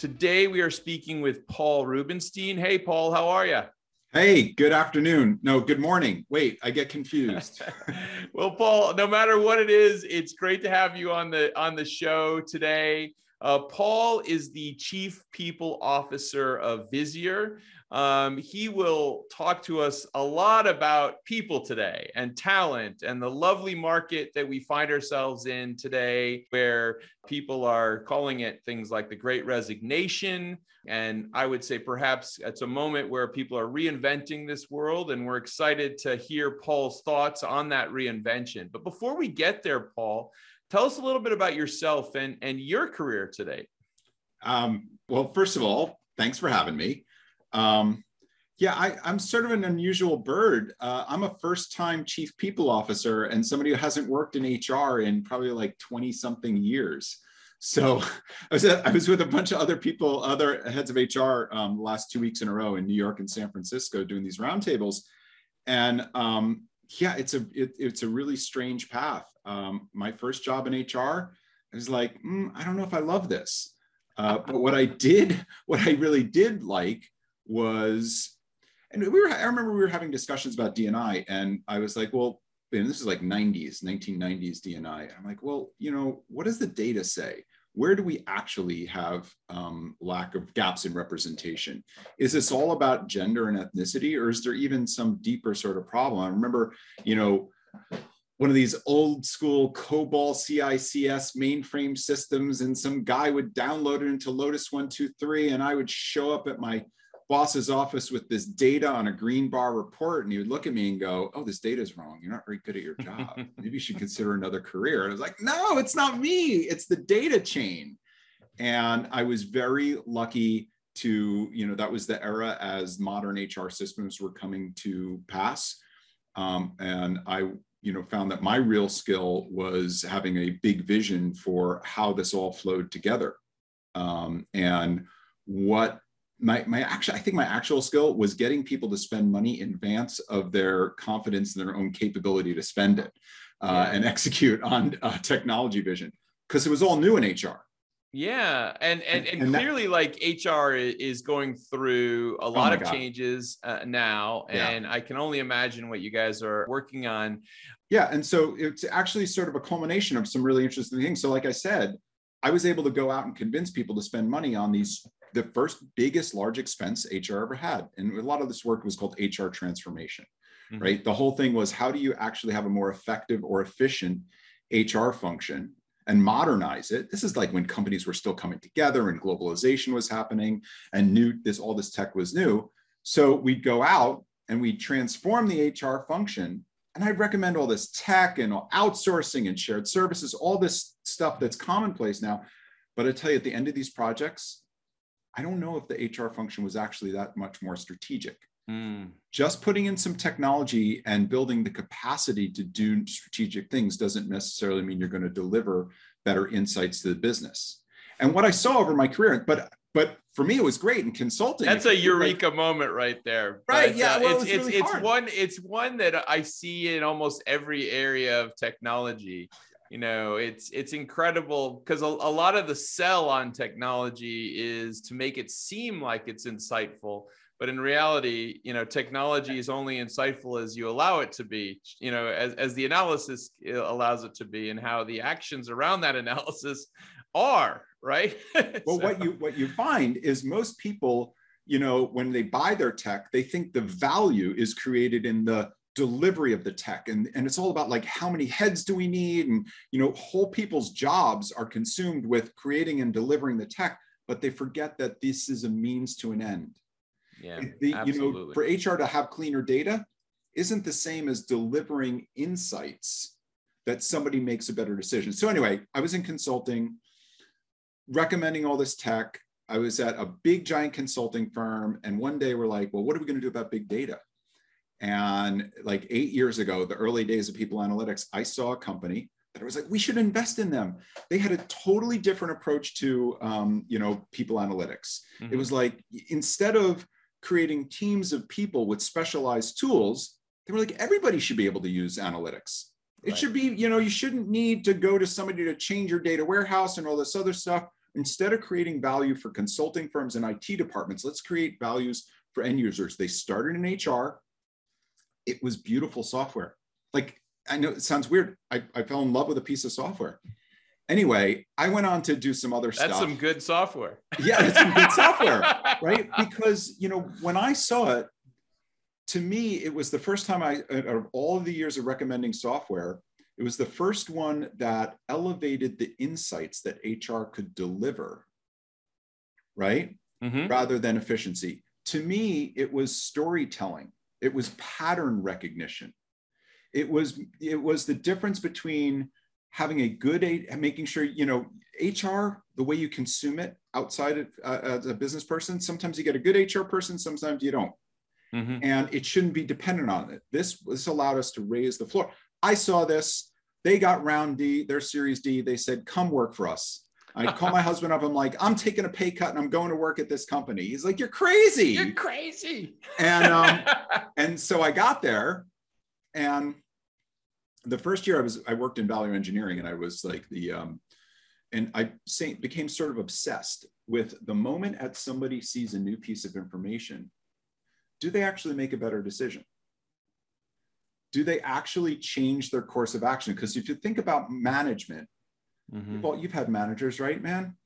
Today we are speaking with Paul Rubenstein. Hey, Paul, how are you? Hey, good afternoon. No, good morning. Wait, I get confused. well, Paul, no matter what it is, it's great to have you on the on the show today. Uh, Paul is the chief people officer of Visier. Um, he will talk to us a lot about people today and talent and the lovely market that we find ourselves in today, where people are calling it things like the great resignation. And I would say perhaps it's a moment where people are reinventing this world, and we're excited to hear Paul's thoughts on that reinvention. But before we get there, Paul, tell us a little bit about yourself and, and your career today. Um, well, first of all, thanks for having me. Um, yeah, I, am sort of an unusual bird. Uh, I'm a first time chief people officer and somebody who hasn't worked in HR in probably like 20 something years. So I was, I was with a bunch of other people, other heads of HR um, the last two weeks in a row in New York and San Francisco doing these roundtables. And um, yeah, it's a, it, it's a really strange path. Um, my first job in HR, I was like, mm, I don't know if I love this. Uh, but what I did, what I really did like was, and we were, I remember we were having discussions about DNI, and I was like, well, and this is like 90s, 1990s DNI. I'm like, well, you know, what does the data say? Where do we actually have um, lack of gaps in representation? Is this all about gender and ethnicity, or is there even some deeper sort of problem? I remember, you know, one of these old school COBOL CICS mainframe systems, and some guy would download it into Lotus 123, and I would show up at my boss's office with this data on a green bar report and he would look at me and go oh this data is wrong. You're not very good at your job. Maybe you should consider another career. And i was like no it's not me. It's the data chain. And i was very lucky to you know that was the era as modern hr systems were coming to pass. Um, and i you know found that my real skill was having a big vision for how this all flowed together. Um, and what my, my actual, I think my actual skill was getting people to spend money in advance of their confidence in their own capability to spend it uh, yeah. and execute on uh, technology vision because it was all new in HR. Yeah, and and, and, and clearly, that, like HR is going through a oh lot oh of God. changes uh, now, and yeah. I can only imagine what you guys are working on. Yeah, and so it's actually sort of a culmination of some really interesting things. So, like I said, I was able to go out and convince people to spend money on these the first biggest large expense HR ever had. And a lot of this work was called HR transformation, mm-hmm. right? The whole thing was how do you actually have a more effective or efficient HR function and modernize it? This is like when companies were still coming together and globalization was happening and new this all this tech was new. So we'd go out and we'd transform the HR function. And I'd recommend all this tech and outsourcing and shared services, all this stuff that's commonplace now. But I tell you, at the end of these projects, I don't know if the HR function was actually that much more strategic. Mm. Just putting in some technology and building the capacity to do strategic things doesn't necessarily mean you're going to deliver better insights to the business. And what I saw over my career, but but for me it was great in consulting. That's a eureka like, moment right there. Right? But, yeah. Uh, well, it's it it's, it's one it's one that I see in almost every area of technology you know it's it's incredible because a, a, lot of the sell on technology is to make it seem like it's insightful but in reality you know technology is only insightful as you allow it to be you know as, as the analysis uh, allows it to be and how the actions around that analysis are right well so. what you what you find is most people you know when they buy their tech they think the value is created in the delivery of the tech. And, and it's all about like how many heads do we need? And you know whole people's jobs are consumed with creating and delivering the tech but they forget that this is a means to an end. Yeah the, you know for hr to have cleaner data isn't the same as delivering insights that somebody makes a better decision. So anyway i was in consulting recommending all this tech. I was at a big giant consulting firm, and one day we're like, well, what are we going to do about big data? And like eight years ago, the early days of people analytics, I saw a company that I was like, we should invest in them. They had a totally different approach to, um, you know, people analytics. Mm-hmm. It was like instead of creating teams of people with specialized tools, they were like, everybody should be able to use analytics. It right. should be, you know, you shouldn't need to go to somebody to change your data warehouse and all this other stuff. Instead of creating value for consulting firms and IT departments, let's create values for end users. They started in HR. It was beautiful software. Like, I know it sounds weird. I, I fell in love with a piece of software. Anyway, I went on to do some other That's stuff. That's some good software. Yeah, it's some good software, right? Because, you know, when I saw it, to me, it was the first time I, of all of the years of recommending software, it was the first one that elevated the insights that HR could deliver, right? Mm-hmm. Rather than efficiency. To me, it was storytelling. It was pattern recognition. It was it was the difference between having a good making sure you know HR the way you consume it outside of uh, as a business person. Sometimes you get a good HR person, sometimes you don't. Mm-hmm. And it shouldn't be dependent on it. This, this allowed us to raise the floor. I saw this. They got round D, their series D. They said, come work for us. I call my husband up. I'm like, I'm taking a pay cut and I'm going to work at this company. He's like, you're crazy. You're crazy. And um, and so I got there, and the first year I was I worked in value engineering, and I was like the um, and I say, became sort of obsessed with the moment at somebody sees a new piece of information do they actually make a better decision? Do they actually change their course of action? Because if you think about management, mm-hmm. well, you've had managers, right, man?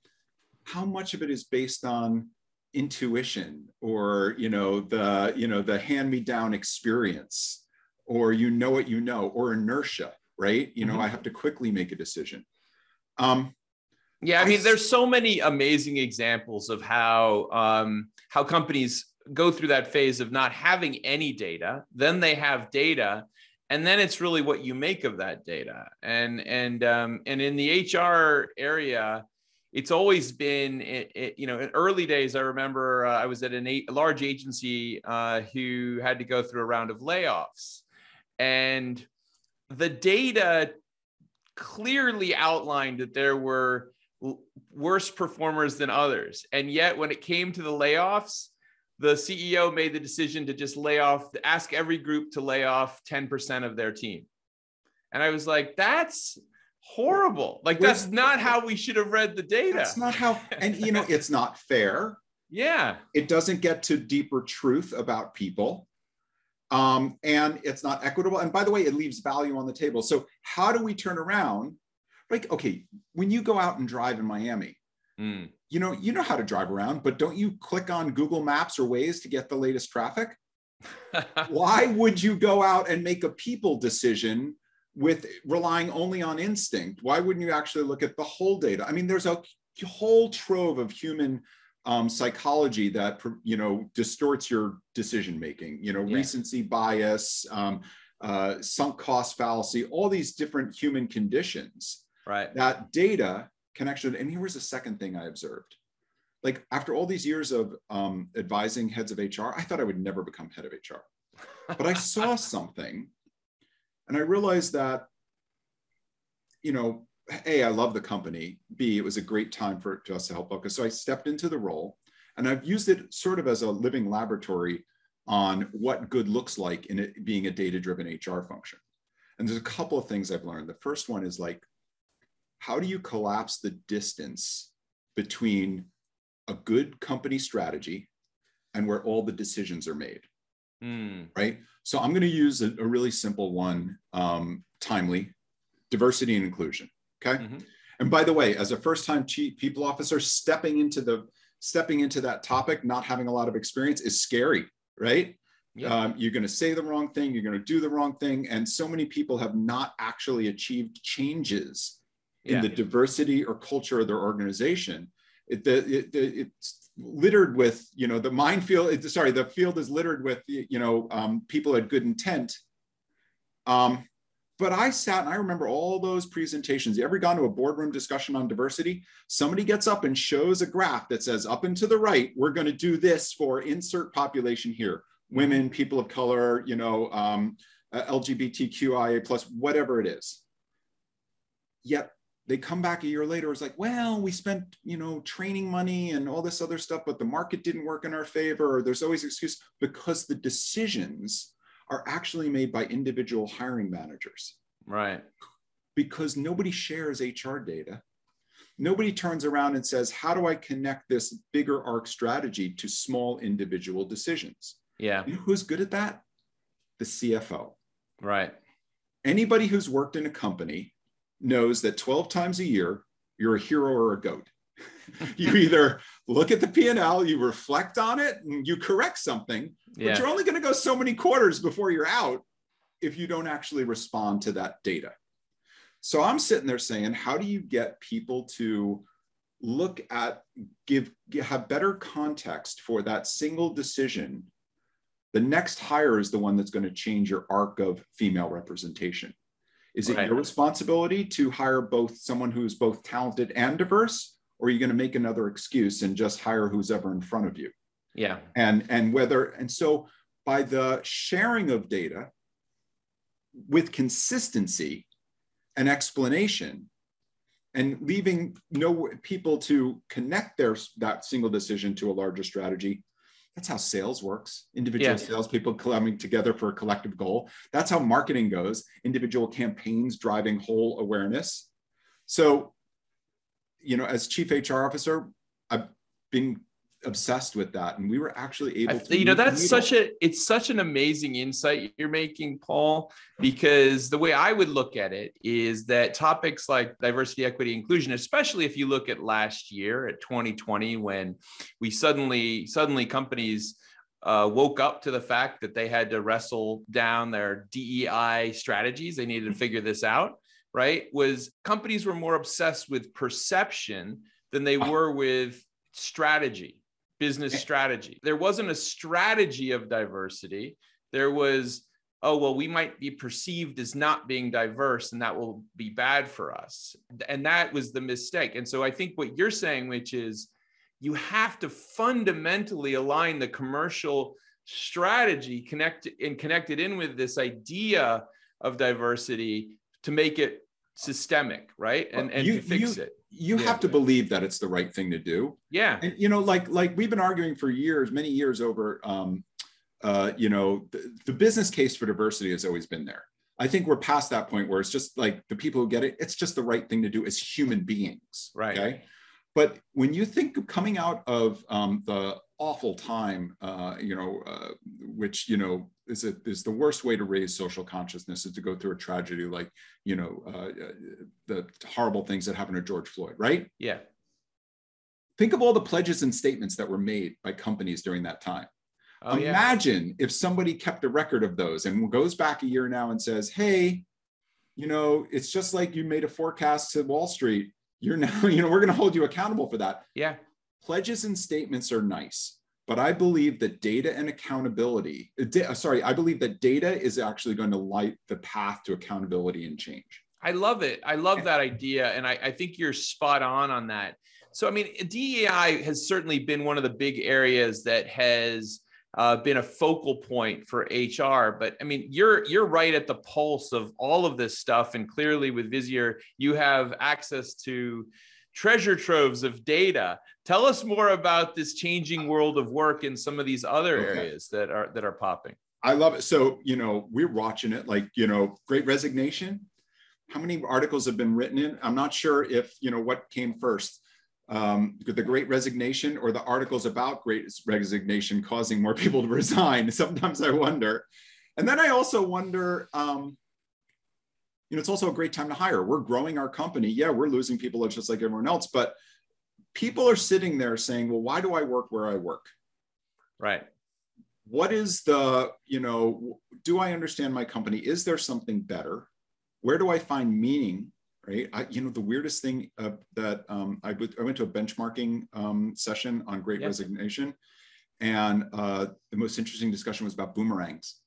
How much of it is based on intuition or you know the you know the hand me down experience or you know what you know or inertia right you know mm-hmm. i have to quickly make a decision um yeah i mean there's so many amazing examples of how um how companies go through that phase of not having any data then they have data and then it's really what you make of that data. And and um, and in the hr area it's always been it, it, you know in early days i remember uh, i was at an a large agency uh, who had to go through a round of layoffs. And the data clearly outlined that there were worse performers than others. And yet when it came to the layoffs the CEO made the decision to just lay off, ask every group to lay off 10% of their team. And I was like, that's horrible. Like, that's not how we should have read the data. That's not how, and you know, it's not fair. Yeah. It doesn't get to deeper truth about people. Um, and it's not equitable. And by the way, it leaves value on the table. So, how do we turn around? Like, okay, when you go out and drive in Miami, mm you know, you know how to drive around, but don't you click on Google Maps or Waze to get the latest traffic? Why would you go out and make a people decision with relying only on instinct? Why wouldn't you actually look at the whole data? I mean, there's a whole trove of human um, psychology that you know distorts your decision making. You know, yeah. recency bias, um, uh, sunk cost fallacy, all these different human conditions. Right. That data connection. And here was the second thing I observed. Like after all these years of um, advising heads of HR, I thought I would never become head of HR. But I saw something and I realized that, you know, A, I love the company. B, it was a great time for us to help focus. So I stepped into the role and I've used it sort of as a living laboratory on what good looks like in it being a data driven HR function. And there's a couple of things I've learned. The first one is like how do you collapse the distance between a good company strategy and where all the decisions are made? Mm. Right. So I'm going to use a, a really simple one, um, timely diversity and inclusion. Okay. Mm-hmm. And by the way, as a first time chief people officer, stepping into the stepping into that topic, not having a lot of experience is scary, right? Um, you're going to say the wrong thing, you're going to do the wrong thing. And so many people have not actually achieved changes in yeah. the diversity or culture of their organization. It, the, it, it's littered with, you know, the minefield, it, sorry, the field is littered with, you know, um, people had good intent. Um, but I sat and I remember all those presentations. You ever gone to a boardroom discussion on diversity? Somebody gets up and shows a graph that says, up and to the right, we're going to do this for insert population here women, people of color, you know, um, LGBTQIA plus, whatever it is. Yet they come back a year later, it's like, well, we spent, you know, training money and all this other stuff, but the market didn't work in our favor. Or there's always excuse because the decisions are actually made by individual hiring managers. Right. Because nobody shares HR data. Nobody turns around and says, how do I connect this bigger arc strategy to small individual decisions? Yeah. You know who's good at that? The CFO. Right. Anybody who's worked in a company knows that 12 times a year, you're a hero or a goat. you either look at the P&L, you reflect on it, and you correct something, yeah. but you're only going to go so many quarters before you're out if you don't actually respond to that data. So I'm sitting there saying, how do you get people to look at, give, have better context for that single decision the next hire is the one that's going to change your arc of female representation. Is it right. your responsibility to hire both someone who's both talented and diverse, or are you going to make another excuse and just hire who's ever in front of you? Yeah. And and whether and so by the sharing of data with consistency and explanation and leaving no people to connect their that single decision to a larger strategy that's how sales works. Individual yeah. salespeople coming together for a collective goal. That's how marketing goes. Individual campaigns driving whole awareness. So, you know, as chief HR officer, I've been obsessed with that and we were actually able to you know that's such a it's such an amazing insight you're making paul because the way i would look at it is that topics like diversity equity inclusion especially if you look at last year at 2020 when we suddenly suddenly companies uh, woke up to the fact that they had to wrestle down their DEI strategies. They needed to figure this out, right? Was companies were more obsessed with perception than they were with strategy business eh. strategy. There wasn't a strategy of diversity. There was, oh, well, we might be perceived as not being diverse and that will be bad for us. And that was the mistake. And so I think what you're saying, which is you have to fundamentally align the commercial strategy connect and connected in with this idea of diversity to make it systemic, right? And, and you, fix you, it you yeah. have to believe that it's the right thing to do. Yeah. And, you know, like, like we've been arguing for years, many years over, um, uh, you know, the, the business case for diversity has always been there. I think we're past that point where it's just like the people who get it, it's just the right thing to do as human beings. Right. Okay. But when you think of coming out of um, the awful time, uh, you know, uh, which you know is a, is the worst way to raise social consciousness is to go through a tragedy like you know uh, uh, the horrible things that happened to George Floyd, right? Yeah. Think of all the pledges and statements that were made by companies during that time. Oh, Imagine yeah. if somebody kept a record of those and goes back a year now and says, "Hey, you know, it's just like you made a forecast to Wall Street. You're now, you know, we're going to hold you accountable for that." Yeah pledges and statements are nice, but I believe that data and accountability, uh, sorry, I believe that data is actually going to light the path to accountability and change. I love it. I love that idea. And I, I think you're spot on on that. So, I mean, DEI has certainly been one of the big areas that has uh, been a focal point for HR. But I mean, you're you're right at the pulse of all of this stuff, and clearly with Visier, you have access to treasure troves of data. Tell us more about this changing world of work in some of these other okay. areas that are that are popping. I love it. So, you know, we're watching it like, you know, great resignation. How many articles have been written in? I'm not sure if, you know, what came first. Um, the great resignation or the articles about great resignation causing more people to resign. Sometimes I wonder. And then I also wonder, um, you know, it's also a great time to hire. We're growing our company. Yeah, we're losing people just like everyone else, but people are sitting there saying, well, why do I work where I work? Right. What is the, you know, do I understand my company? Is there something better? Where do I find meaning? Right. I, you know, the weirdest thing uh, that um, I, went to a benchmarking um, session on great resignation. And uh, the most interesting discussion was about boomerangs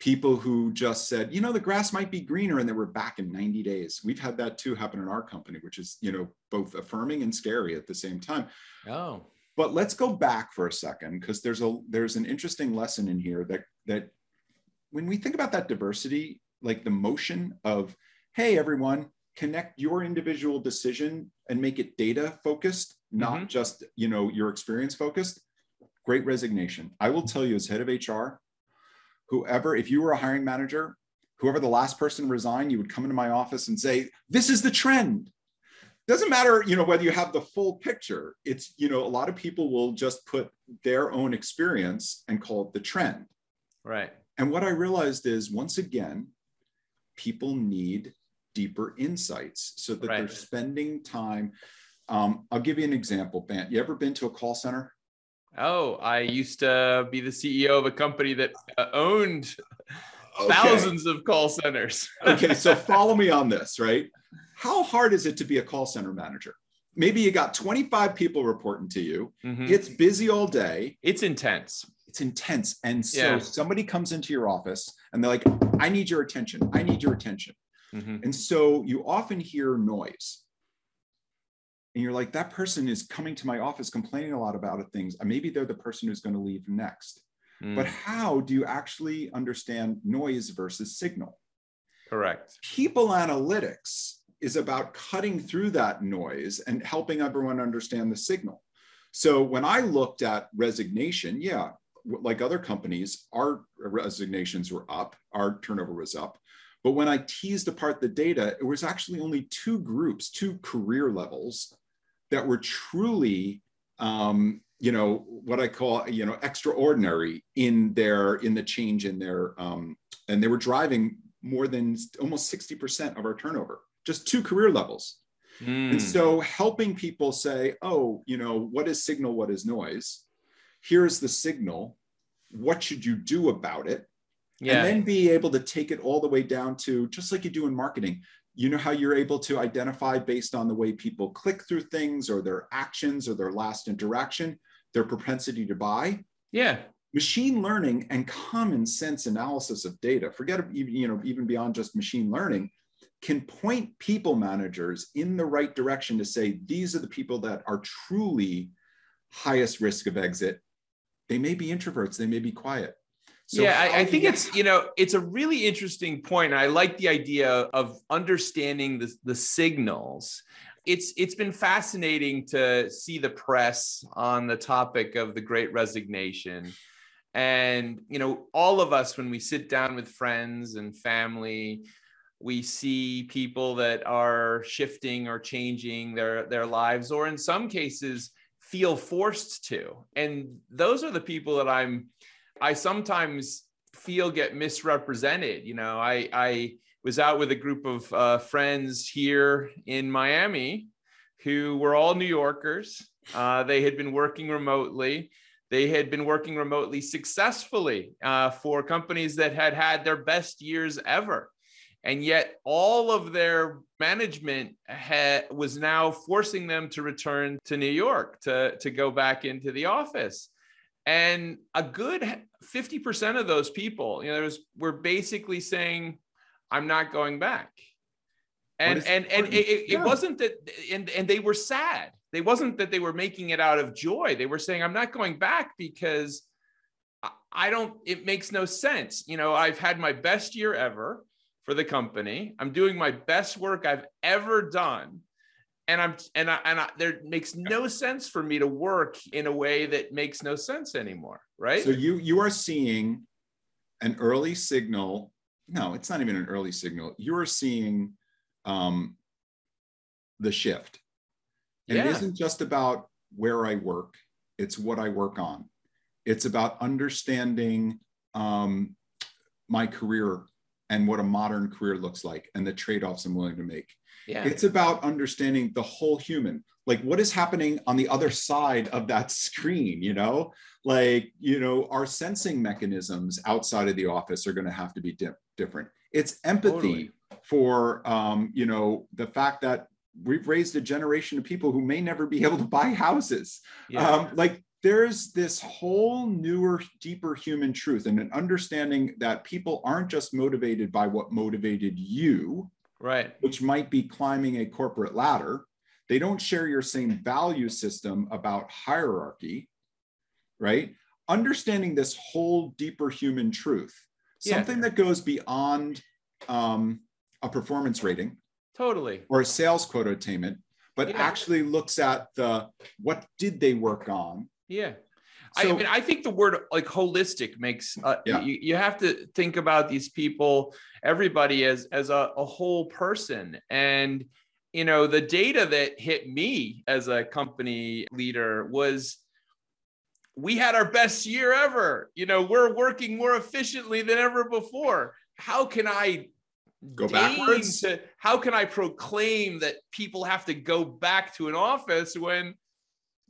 people who just said, you know, the grass might be greener and they were back in 90 days. We've had that too happen in our company, which is, you know, both affirming and scary at the same time. Oh. But let's go back for a second because there's a there's an interesting lesson in here that that when we think about that diversity, like the motion of, hey everyone, connect your individual decision and make it data focused, not mm-hmm. just you know your experience focused. Great resignation. I will tell you as head of HR, whoever, if you were a hiring manager, whoever the last person resigned, you would come into my office and say, this is the trend. Doesn't matter, you know, whether you have the full picture. It's, you know, a lot of people will just put their own experience and call it the trend. Right. And what I realized is once again, people need deeper insights so that right. they're spending time. Um, I'll give you an example, Bant. You ever been to a call center? Oh, I used to be the CEO of a company that uh, owned okay. thousands of call centers. okay, so follow me on this, right? How hard is it to be a call center manager? Maybe you got 25 people reporting to you. Mm-hmm. It's busy all day. It's intense. It's intense. And so yeah. somebody comes into your office and they're like, I need your attention. I need your attention. Mm-hmm. And so you often hear noise. And you're like that person is coming to my office complaining a lot about things. Maybe they're the person who's going to leave next. Mm. but how do you actually understand noise versus signal? Correct. People analytics is about cutting through that noise and helping everyone understand the signal. So when i looked at resignation yeah like other companies our resignations were up our turnover was up but when I teased apart the data, it was actually only two groups, two career levels that were truly um, you know what i call you know extraordinary in their in the change in their um, and they were driving more than almost 60% of our turnover just two career levels. Mm. and so helping people say oh you know what is signal what is noise? Here's the signal. What should you do about it yeah. and then be able to take it all the way down to just like you do in marketing you know how you're able to identify based on the way people click through things or their actions or their last interaction their propensity to buy? Yeah. Machine learning and common sense analysis of data forget even you know even beyond just machine learning can point people managers in the right direction to say these are the people that are truly highest risk of exit. They may be introverts they may be quiet so yeah, I, I, think it's you know it's a really interesting point. I like the idea of understanding the, the signals. It's it's been fascinating to see the press on the topic of the Great Resignation, and you know all of us when we sit down with friends and family, we see people that are shifting or changing their their lives, or in some cases feel forced to, and those are the people that I'm I sometimes feel get misrepresented. You know, I I was out with a group of uh, friends here in Miami who were all New Yorkers. Uh, they had been working remotely. They had been working remotely successfully uh, for companies that had had their best years ever. And yet, all of their management ha- was now forcing them to return to New York to, to go back into the office. And a good 50% of those people, you know, was, were basically saying, I'm not going back. And and and it, it, yeah. it wasn't that and, and they were sad. They wasn't that they were making it out of joy. They were saying, I'm not going back because I don't, it makes no sense. You know, I've had my best year ever for the company. I'm doing my best work I've ever done and I'm and I and I, there makes no sense for me to work in a way that makes no sense anymore, right? So you you are seeing an early signal. No, it's not even an early signal. You are seeing um, the shift, and yeah. it isn't just about where I work; it's what I work on. It's about understanding um, my career and what a modern career looks like, and the trade-offs I'm willing to make yeah. It's about understanding the whole human. Like what is happening on the other side of that screen, you know? Like, you know, our sensing mechanisms outside of the office are going to have to be di- different. It's empathy totally. for um, you know, the fact that we've raised a generation of people who may never be able to buy houses. Yeah. Um, like there's this whole newer, deeper human truth and an understanding that people aren't just motivated by what motivated you, right? Which might be climbing a corporate ladder. They don't share your same value system about hierarchy, right? Understanding this whole deeper human truth, something yeah. that goes beyond um, a performance rating, totally, or a sales quota attainment, but yeah. actually looks at the what did they work on yeah. So, I mean, I think the word like holistic makes uh, yeah. you, you have to think about these people, everybody as as a, a whole person. And you know, the data that hit me as a company leader was we had our best year ever. You know, we're working more efficiently than ever before. How can I go backwards? To, how can I proclaim that people have to go back to an office when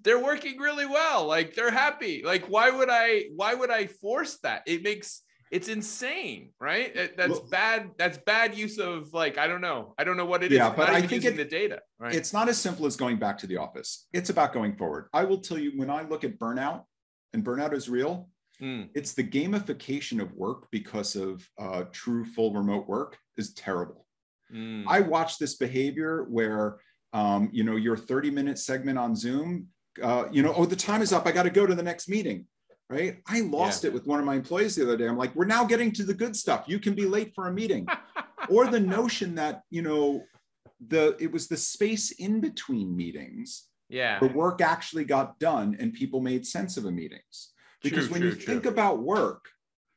they're working really well like they're happy. Like why would i why would i force that? It makes it's insane right? That's well, bad that's bad use of like i don't know. I don't know what it yeah, is. but i think it, the data right? it's not as simple as going back to the office. It's about going forward. I will tell you when i look at burnout and burnout is real mm. it's the gamification of work because of uh, true full remote work is terrible. Mm. i watch this behavior where um, you know your 30 minute segment on zoom uh, you know, oh, the time is up. I got to go to the next meeting. Right. I lost yeah. it with one of my employees the other day. I'm like, we're now getting to the good stuff. You can be late for a meeting. or the notion that, you know, the it was the space in between meetings. Yeah. The work actually got done and people made sense of the meetings. Because true, when true, you true. think about work,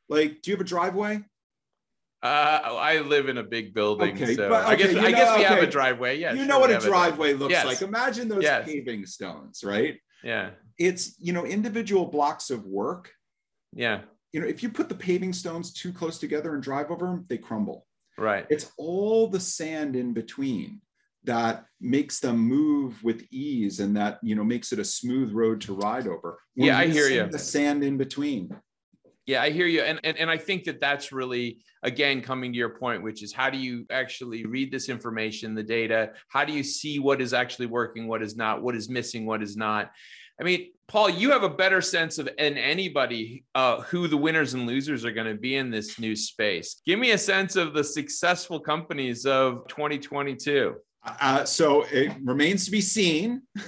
like, do you have a driveway? Uh, I live in a big building, okay, so but, okay, I guess I guess we okay. have a driveway. Yeah, you sure, know what a driveway, looks yes. like. Imagine those yes. paving stones, right? Yeah, it's you know individual blocks of work. Yeah, you know if you put the paving stones too close together and drive over them, they crumble. Right. It's all the sand in between that makes them move with ease and that you know makes it a smooth road to ride over. We're yeah, I hear you. The sand in between. Yeah, I hear you. And, and and I think that that's really again coming to your point which is how do you actually read this information, the data? How do you see what is actually working, what is not, what is missing, what is not? I mean, Paul, you have a better sense of than anybody uh, who the winners and losers are going to be in this new space. Give me a sense of the successful companies of 2022. Uh, so it remains to be seen.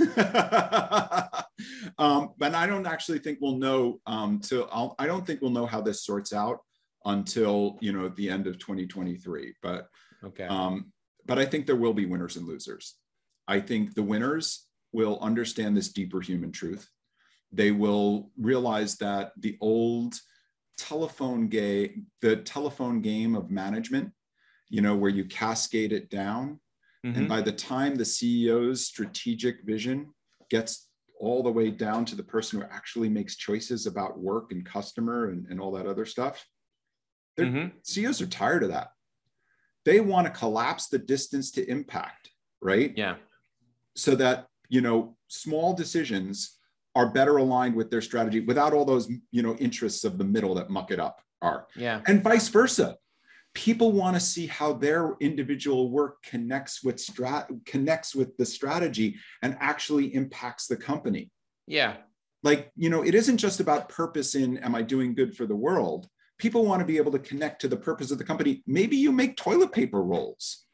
um, but I don't actually think we'll know um, till I'll, I don't think we'll know how this sorts out until you know the end of 2023. But okay. Um, but I think there will be winners and losers. I think the winners will understand this deeper human truth. They will realize that the old telephone game, the telephone game of management, you know, where you cascade it down Mm-hmm. And by the time the CEO's strategic vision gets all the way down to the person who actually makes choices about work and customer and, and all that other stuff, mm-hmm. CEOs are tired of that. They want to collapse the distance to impact, right? Yeah. So that, you know, small decisions are better aligned with their strategy without all those, you know, interests of the middle that muck it up are. Yeah. And vice versa people want to see how their individual work connects with strat connects with the strategy and actually impacts the company. Yeah. Like you know it isn't just about purpose in am i doing good for the world? People want to be able to connect to the purpose of the company. Maybe you make toilet paper rolls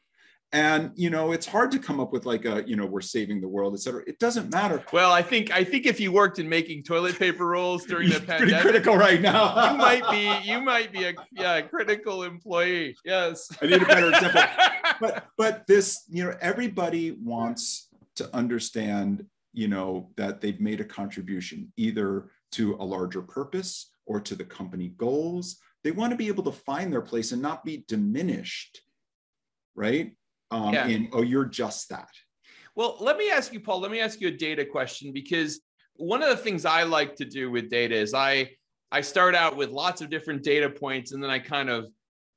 and you know it's hard to come up with like a you know we're saving the world etc it doesn't matter. Well i think i think if you worked in making toilet paper rolls during the pandemic pretty critical right now. you might be you might be a yeah critical employee. Yes. I need a better example. But but this you know everybody wants to understand you know that they've made a contribution either to a larger purpose or to the company goals. They want to be able to find their place and not be diminished right um, yeah. in, oh, you're just that. Well, let me ask you, Paul, let me ask you a data question because one of the things I like to do with data is I I start out with lots of different data points and then I kind of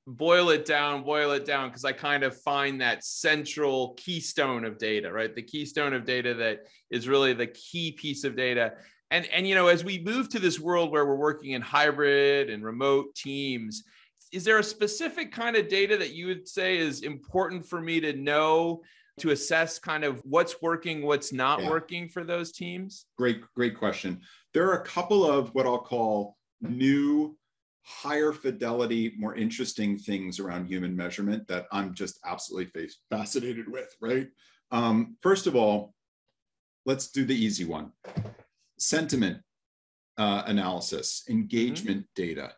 boil it down, boil it down because I kind of find that central keystone of data, right? The keystone of data that is really the key piece of data. And and you know, as we move to this world where we're working in hybrid and remote teams, is there a specific kind of data that you would say is important for me to know to assess kind of what's working, what's not yeah. working for those teams? Great, great question. there are a couple of what I'll call new, higher fidelity, more interesting things around human measurement that I'm just absolutely fascinated with, right? Um, first of all, let's do the easy one sentiment uh, analysis, engagement mm-hmm. data.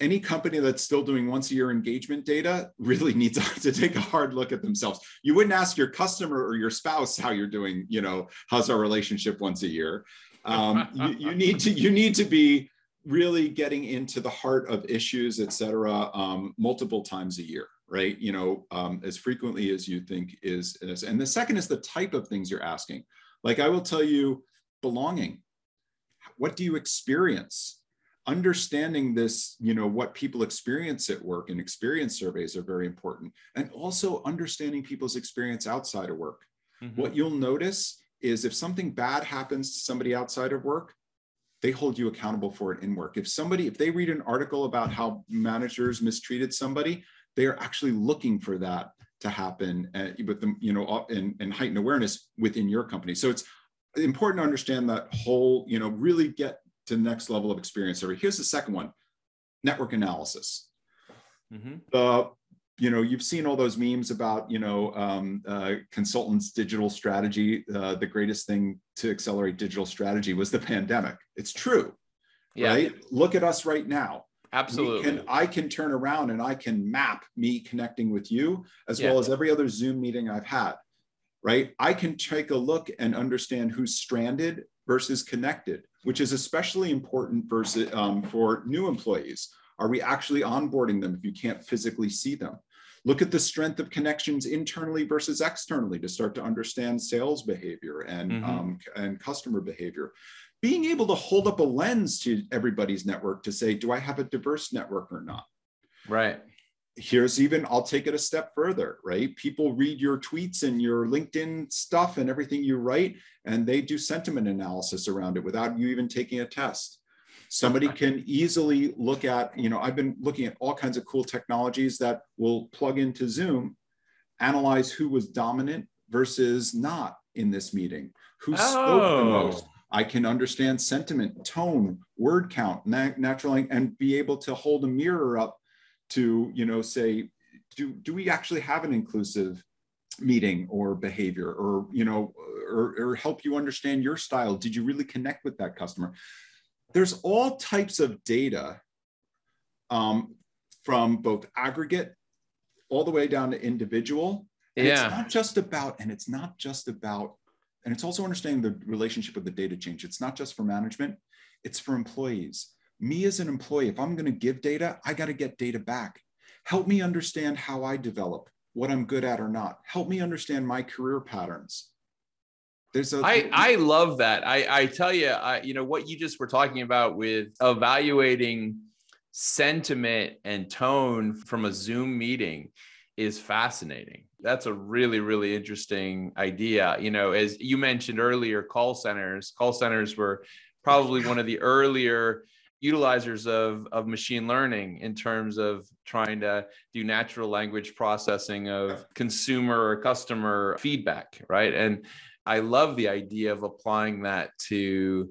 Any company that's still doing once a year engagement data really needs to take a hard look at themselves. You wouldn't ask your customer or your spouse how you're doing, you know, how's our relationship once a year. Um, you, you, need to you need to be really getting into the heart of issues, et cetera, um, multiple times a year, right? You know, um, as frequently as you think is, is. And the second is the type of things you're asking. Like I will tell you, belonging. What do you experience? Understanding this, you know, what people experience at work and experience surveys are very important. And also understanding people's experience outside of work. Mm-hmm. What you'll notice is if something bad happens to somebody outside of work, they hold you accountable for it in work. If somebody, if they read an article about how managers mistreated somebody, they are actually looking for that to happen uh, with them, you know, and, and heightened awareness within your company. So it's important to understand that whole, you know, really get to the next level of experience. So here's the second one, network analysis. Mm-hmm. The you know you've seen all those memes about you know um, uh, consultants digital strategy uh, the greatest thing to accelerate digital strategy was the pandemic it's true yeah. right look at us right now absolutely and i can turn around and i can map me connecting with you as yeah. well as every other zoom meeting i've had right i can take a look and understand who's stranded versus connected which is especially important versus um, for new employees are we actually onboarding them if you can't physically see them Look at the strength of connections internally versus externally to start to understand sales behavior and, mm-hmm. um, and customer behavior. Being able to hold up a lens to everybody's network to say, do I have a diverse network or not? Right here's even i'll take it a step further right people read your tweets and your linkedin stuff and everything you write and they do sentiment analysis around it without you even taking a test Somebody can easily look at, you know, I've been looking at all kinds of cool technologies that will plug into Zoom, analyze who was dominant versus not in this meeting, who oh. spoke the oh. most. I can understand sentiment, tone, word count, nat- natural, and be able to hold a mirror up to, you know, say, do, do we actually have an inclusive meeting or behavior or, you know, or, or help you understand your style? Did you really connect with that customer? there's all types of data um, from both aggregate all the way down to individual. And yeah. it's not just about, and it's not just about, and it's also understanding the relationship of the data change. It's not just for management, it's for employees. Me as an employee, if I'm going to give data, I got to get data back. Help me understand how I develop, what I'm good at or not. Help me understand my career patterns. There's a I, I love that. I, I tell you, I, you know, what you just were talking about with evaluating sentiment and tone from a Zoom meeting is fascinating. That's a really, really interesting idea. You know, as you mentioned earlier, call centers, call centers were probably one of the earlier utilizers of, of machine learning in terms of trying to do natural language processing of consumer or customer feedback, right? And I love the idea of applying that to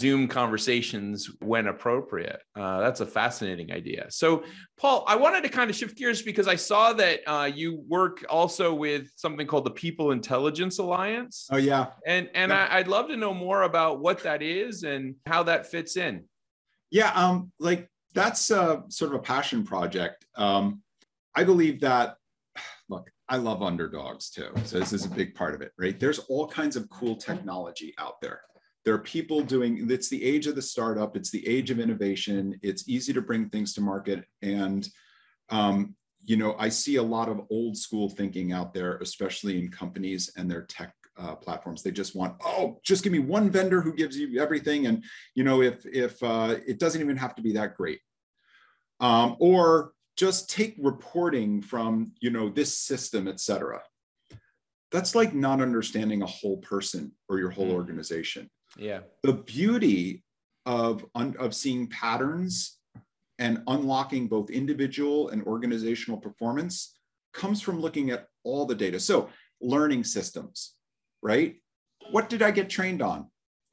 Zoom conversations when appropriate. Uh, that's a fascinating idea. So, Paul, I wanted to kind of shift gears because I saw that uh, you work also with something called the People Intelligence Alliance. Oh yeah, and and yeah. I, would love to know more about what that is and how that fits in. Yeah, um, like that's uh, sort of a passion project. Um, I believe that look, I love underdogs too. So this is a big part of it, right? There's all kinds of cool technology out there. There are people doing, it's the age of the startup, it's the age of innovation. It's easy to bring things to market. And, um, you know, I see a lot of old school thinking out there, especially in companies and their tech uh, platforms. They just want, oh, just give me one vendor who gives you everything. And, you know, if, if uh, it doesn't even have to be that great. Um, or just take reporting from you know this system et cetera that's like not understanding a whole person or your whole mm. organization yeah the beauty of of seeing patterns and unlocking both individual and organizational performance comes from looking at all the data so learning systems right what did i get trained on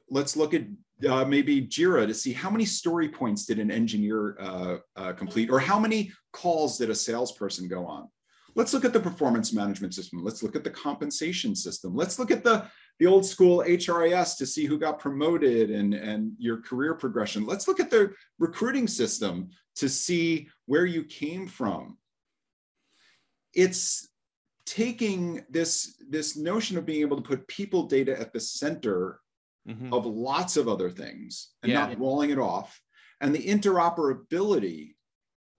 let's look at uh, maybe Jira to see how many story points did an engineer uh, uh, complete, or how many calls did a salesperson go on. Let's look at the performance management system. Let's look at the compensation system. Let's look at the, the old school HRIS to see who got promoted and, and your career progression. Let's look at the recruiting system to see where you came from. It's taking this, this notion of being able to put people data at the center mm-hmm. of lots of other things and yeah. not rolling it off. And the interoperability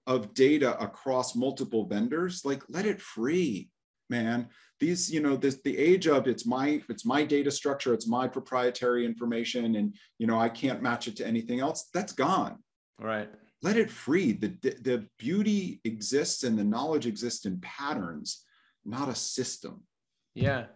of data across multiple vendors, like let it free, man. These, you know, this the age of it's my it's my data structure, it's my proprietary information, and you know, I can't match it to anything else. That's gone. Right. Let it free. The, the beauty exists and the knowledge exists in patterns, not a system. Yeah.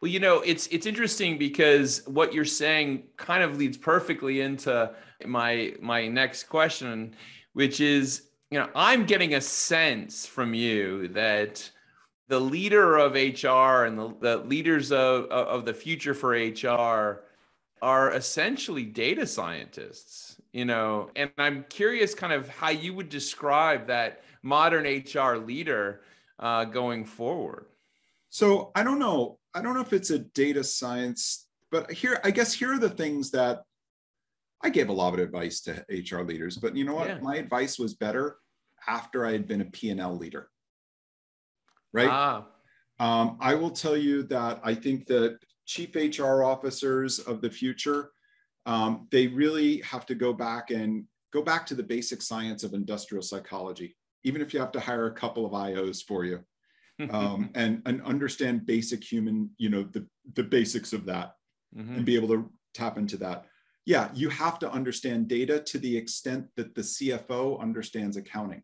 Well, you know, it's it's interesting because what you're saying kind of leads perfectly into my my next question, which is, you know, I'm getting a sense from you that the leader of HR and the, the leaders of, of the future for HR are essentially data scientists, you know, and I'm curious kind of how you would describe that modern HR leader uh, going forward. So I don't know. I don't know if it's a data science, but here, I guess here are the things that I gave a lot of advice to HR leaders, but you know what? Yeah. My advice was better after I had been a P&L leader. Right? Ah. Um, I will tell you that I think that chief HR officers of the future, um, they really have to go back and go back to the basic science of industrial psychology, even if you have to hire a couple of IOs for you um, and and understand basic human, you know, the the basics of that, mm-hmm. and be able to tap into that. Yeah, you have to understand data to the extent that the CFO understands accounting.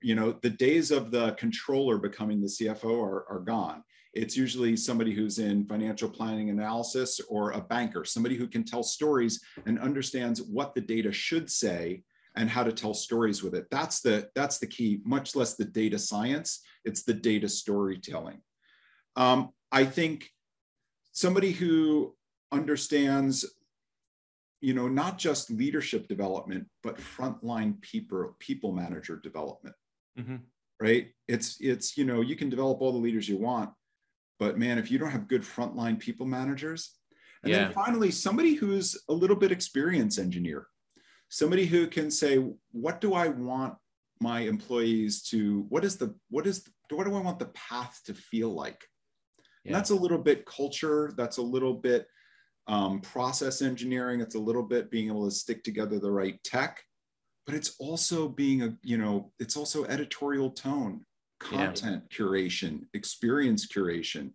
You know, the days of the controller becoming the CFO are, are gone. It's usually somebody who's in financial planning analysis or a banker, somebody who can tell stories and understands what the data should say and how to tell stories with it. That's the that's the key. Much less the data science, it's the data storytelling. Um, I think somebody who understands, you know, not just leadership development, but frontline people people manager development. Mm-hmm. Right? It's it's you know you can develop all the leaders you want, but man, if you don't have good frontline people managers, and yeah. then finally somebody who's a little bit experienced engineer somebody who can say, what do I want my employees to, what is the, what is, the, what do I want the path to feel like? Yeah. And that's a little bit culture. That's a little bit um, process engineering. It's a little bit being able to stick together the right tech, but it's also being a, you know, it's also editorial tone, content yeah. curation, experience curation.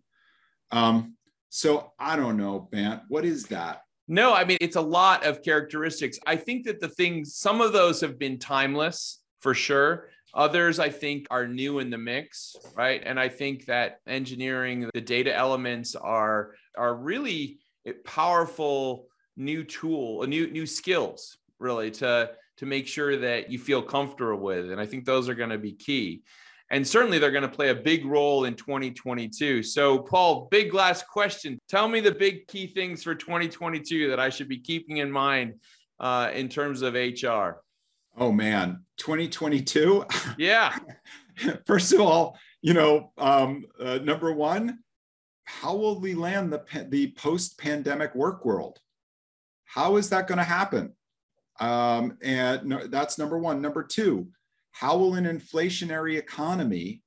Um, so I don't know, Bant, what is that? No, I mean, it's a lot of characteristics. I think that the things, some of those have been timeless for sure. Others, I think, are new in the mix, right? And I think that engineering, the data elements are are really powerful new tool, a new new skills, really to to make sure that you feel comfortable with. And I think those are going to be key and certainly they're going to play a big role in 2022. So, Paul, big last question. Tell me the big key things for 2022 that I should be keeping in mind uh, in terms of HR. Oh man, 2022. Yeah. First of all, you know, um, uh, number one, how will we land the the post-pandemic work world? How is that going to happen? Um, and no, that's number one. Number two, how will an inflationary economy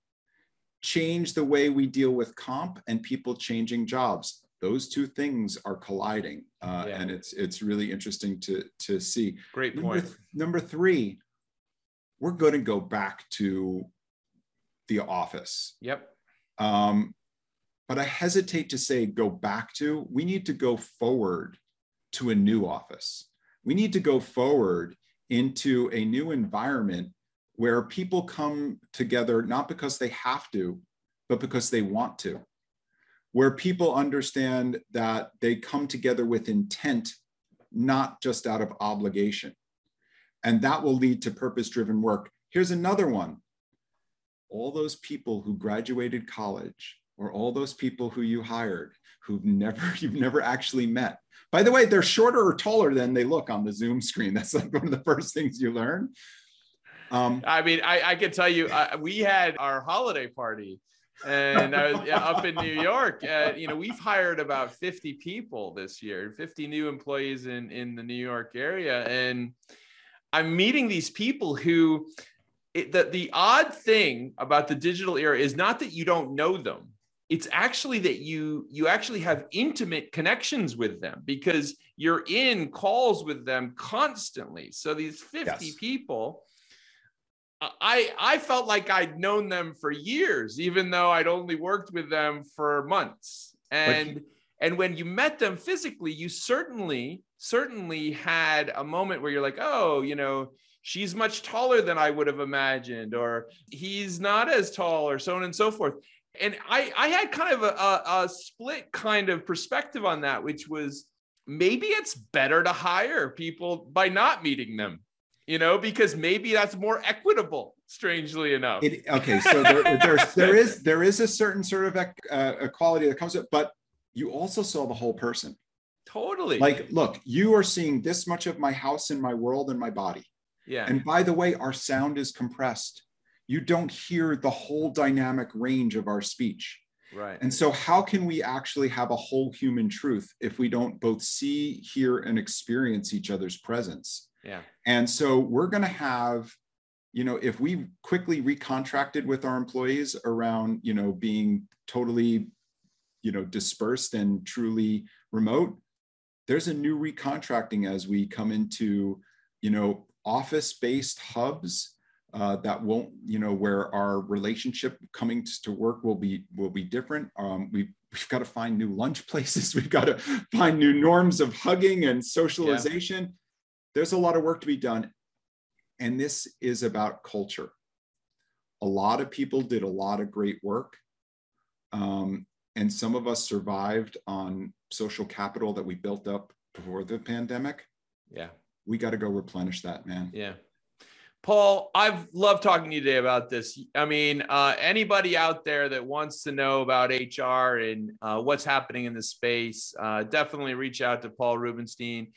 change the way we deal with comp and people changing jobs? Those two things are colliding, uh, yeah. and it's it's really interesting to to see. Great point. Number, th- number three, we're going to go back to the office. Yep. Um, but I hesitate to say go back to. We need to go forward to a new office. We need to go forward into a new environment where people come together not because they have to, but because they want to, where people understand that they come together with intent, not just out of obligation. And that will lead to purpose driven work. Here's another one all those people who graduated college or all those people who you hired who've never you've never actually met. By the way, they're shorter or taller than they look on the Zoom screen. That's like one of the first things you learn. Um, I mean, I, I can tell you, uh, we had our holiday party and I was up in New York. Uh, you know, we've hired about 50 people this year, 50 new employees in, in the New York area. And I'm meeting these people who it, the, the odd thing about the digital era is not that you don't know them it's actually that you you actually have intimate connections with them because you're in calls with them constantly so these 50 yes. people i i felt like i'd known them for years even though i'd only worked with them for months and and when you met them physically you certainly certainly had a moment where you're like oh you know she's much taller than I would have imagined, or he's not as tall, or so on and so forth. And I, I had kind of a, a, a split kind of perspective on that, which was maybe it's better to hire people by not meeting them, you know, because maybe that's more equitable. Strangely enough. It, okay, so there, there's there is there is a certain sort of uh, equality that comes with, but you also saw the whole person. Totally. Like, look, you are seeing this much of my house and my world and my body. Yeah. And by the way, our sound is compressed you don't hear the whole dynamic range of our speech. Right. And so, how can we actually have a whole human truth if we don't both see, hear, and experience each other's presence? Yeah. And so, we're going to have, you know, if we quickly recontracted with our employees around, you know, being totally, you know, dispersed and truly remote, there's a new recontracting as we come into, you know, office based hubs uh, that won't, you know, where our relationship coming to work will be will be different. Um, we we've got to find new lunch places. We've got to find new norms of hugging and socialization. Yeah. There's a lot of work to be done, and this is about culture. A lot of people did a lot of great work, um, and some of us survived on social capital that we built up before the pandemic. Yeah, we got to go replenish that, man. Yeah. Paul, I've loved talking to you today about this. I mean, uh, anybody out there that wants to know about HR and uh, what's happening in the space, uh, definitely reach out to Paul Rubenstein.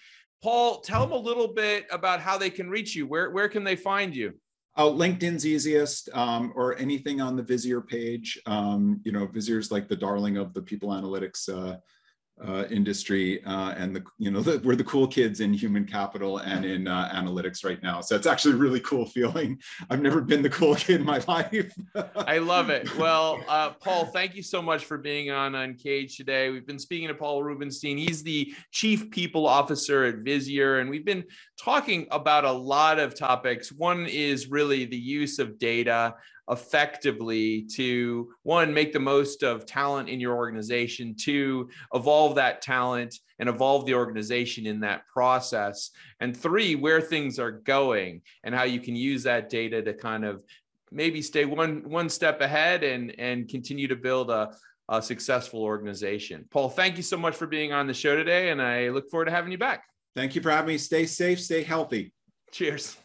Paul, tell them a little bit about how they can reach you. Where, where can they find you? Oh, LinkedIn's easiest, um, or anything on the Visier page. Um, you know, Visier's like the darling of the people analytics uh, uh, industry uh, and the you know the, we're the cool kids in human capital and in uh, analytics right now. So it's actually a really cool feeling. I've never been the cool kid in my life. I love it. Well uh, paul thank you so much for being on uncaged today. We've been speaking to paul rubenstein. He's the chief people officer at visier and we've been talking about a lot of topics. One is really the use of data effectively to one make the most of talent in your organization to evolve that talent and evolve the organization in that process and three where things are going and how you can use that data to kind of maybe stay one one step ahead and and continue to build a, a successful organization. Paul thank you so much for being on the show today and i look forward to having you back thank you for having me. Stay safe stay healthy. Cheers